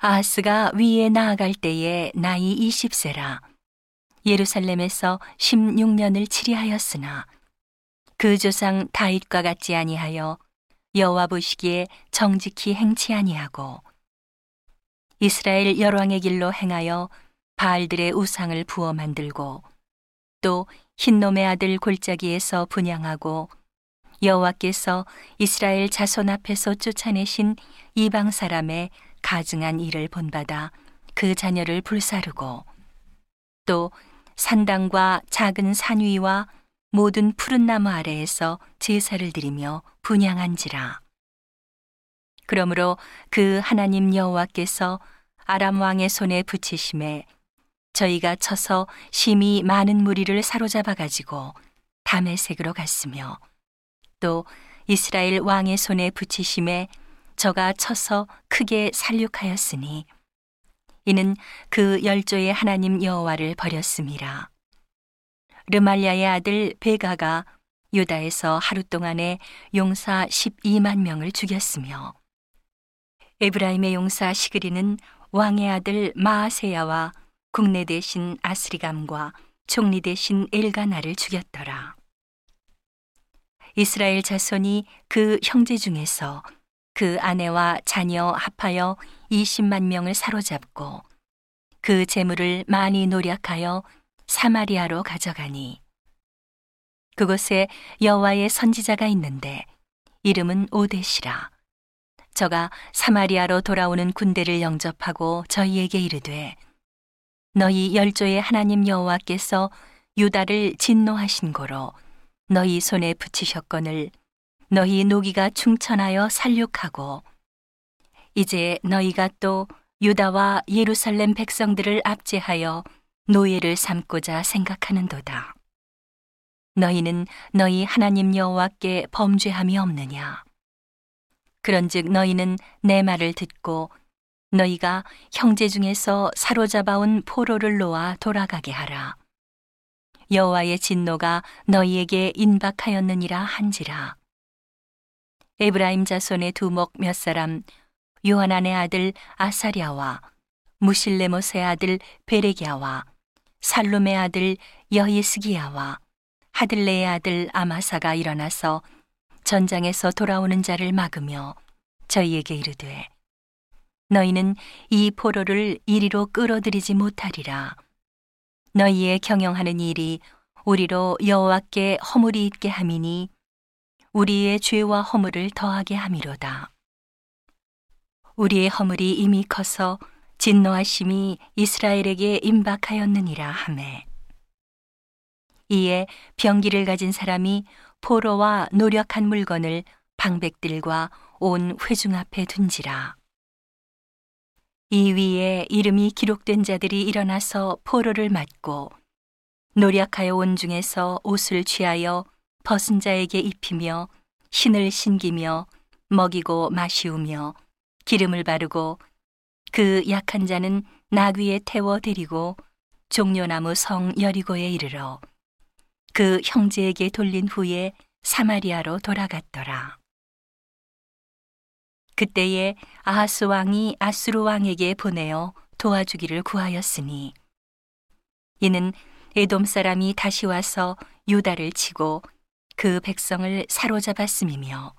아하스가 위에 나아갈 때에 나이 20세라. 예루살렘에서 16년을 치리하였으나 그 조상 다윗과 같지 아니하여 여호와 보시기에 정직히 행치 아니하고 이스라엘 열왕의 길로 행하여 바알들의 우상을 부어 만들고 또 흰놈의 아들 골짜기에서 분양하고 여호와께서 이스라엘 자손 앞에서 쫓아내신 이방 사람의 가증한 일을 본받아 그 자녀를 불사르고 또 산당과 작은 산 위와 모든 푸른 나무 아래에서 제사를 드리며 분양한지라. 그러므로 그 하나님 여호와께서 아람 왕의 손에 붙이심에 저희가 쳐서 심히 많은 무리를 사로잡아 가지고 담에색으로 갔으며 또 이스라엘 왕의 손에 붙이심에 저가 쳐서 크게 살육하였으니 이는 그 열조의 하나님 여호와를 버렸음이라. 르말리아의 아들 베가가 유다에서 하루 동안에 용사 12만 명을 죽였으며 에브라임의 용사 시그리는 왕의 아들 마아세야와 국내 대신 아스리감과 총리 대신 엘가나를 죽였더라. 이스라엘 자손이 그 형제 중에서 그 아내와 자녀 합하여 20만 명을 사로잡고 그 재물을 많이 노력하여 사마리아로 가져가니. 그곳에 여호와의 선지자가 있는데 이름은 오데시라. 저가 사마리아로 돌아오는 군대를 영접하고 저희에게 이르되 너희 열조의 하나님 여호와께서 유다를 진노하신 고로 너희 손에 붙이셨거늘 너희 노기가 충천하여 살육하고 이제 너희가 또 유다와 예루살렘 백성들을 압제하여 노예를 삼고자 생각하는도다. 너희는 너희 하나님 여호와께 범죄함이 없느냐? 그런즉 너희는 내 말을 듣고 너희가 형제 중에서 사로잡아온 포로를 놓아 돌아가게 하라. 여호와의 진노가 너희에게 인박하였느니라 한지라. 에브라임 자손의 두목 몇 사람 요하난의 아들 아사랴와 무실레모스의 아들 베레기야와 살룸의 아들 여이스기야와 하들레의 아들 아마사가 일어나서 전장에서 돌아오는 자를 막으며 저희에게 이르되 너희는 이 포로를 이리로 끌어들이지 못하리라. 너희의 경영하는 일이 우리로 여호와께 허물이 있게 함이니 우리의 죄와 허물을 더하게 함이로다. 우리의 허물이 이미 커서 진노하심이 이스라엘에게 임박하였느니라 하매. 이에 병기를 가진 사람이 포로와 노력한 물건을 방백들과 온 회중 앞에 둔지라. 이 위에 이름이 기록된 자들이 일어나서 포로를 맞고 노력하여 온 중에서 옷을 취하여 벗은 자에게 입히며 신을 신기며 먹이고 마시우며 기름을 바르고 그 약한 자는 나귀에 태워 데리고 종려나무 성 여리고에 이르러 그 형제에게 돌린 후에 사마리아로 돌아갔더라. 그때에 아하스 왕이 아수르 왕에게 보내어 도와주기를 구하였으니 이는 에돔 사람이 다시 와서 유다를 치고 그 백성을 사로잡았음이며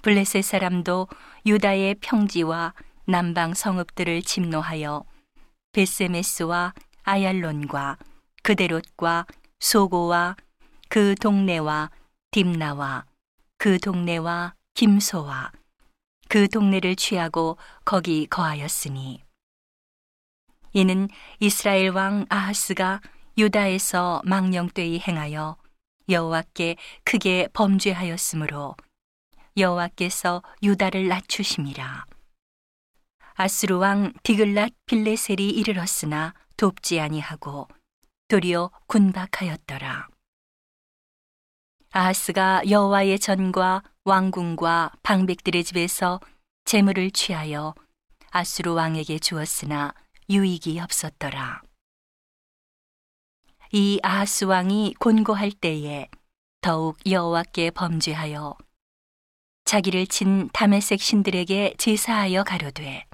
블레셋 사람도 유다의 평지와 남방 성읍들을 침노하여 베세메스와 아얄론과 그데롯과 소고와 그 동네와 딥나와 그 동네와 김소와 그 동네를 취하고 거기 거하였으니 이는 이스라엘 왕 아하스가 유다에서 망령 되이 행하여 여호와께 크게 범죄하였으므로 여호와께서 유다를 낮추심이라. 아스루 왕 디글랏 빌레셀이 이르렀으나 돕지 아니하고 도리어 군박하였더라. 아하스가 여호와의 전과 왕궁과 방백들의 집에서 재물을 취하여 아수르 왕에게 주었으나 유익이 없었더라. 이 아하스 왕이 곤고할 때에 더욱 여호와께 범죄하여 자기를 친 다메색 신들에게 제사하여 가려되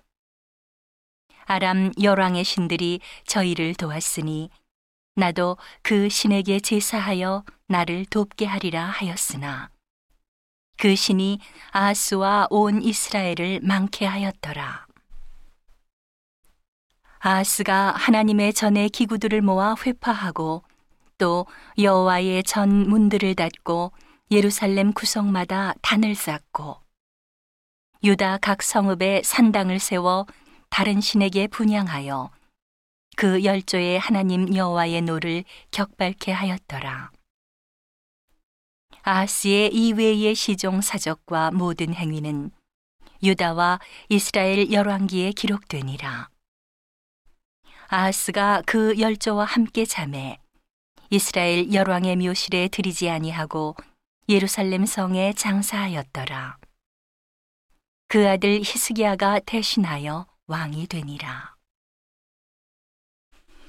아람 열왕의 신들이 저희를 도왔으니 나도 그 신에게 제사하여 나를 돕게 하리라 하였으나 그 신이 아하스와 온 이스라엘을 망케 하였더라. 아하스가 하나님의 전의 기구들을 모아 회파하고 또 여호와의 전 문들을 닫고 예루살렘 구석마다 단을 쌓고 유다 각 성읍에 산당을 세워 다른 신에게 분향하여 그 열조의 하나님 여호와의 노를 격발케 하였더라. 아하스의 이외의 시종 사적과 모든 행위는 유다와 이스라엘 열왕기에 기록되니라. 아하스가 그 열조와 함께 잠에 이스라엘 열왕의 묘실에 들이지 아니하고 예루살렘 성에 장사하였더라. 그 아들 히스기야가 대신하여 왕이 되니라.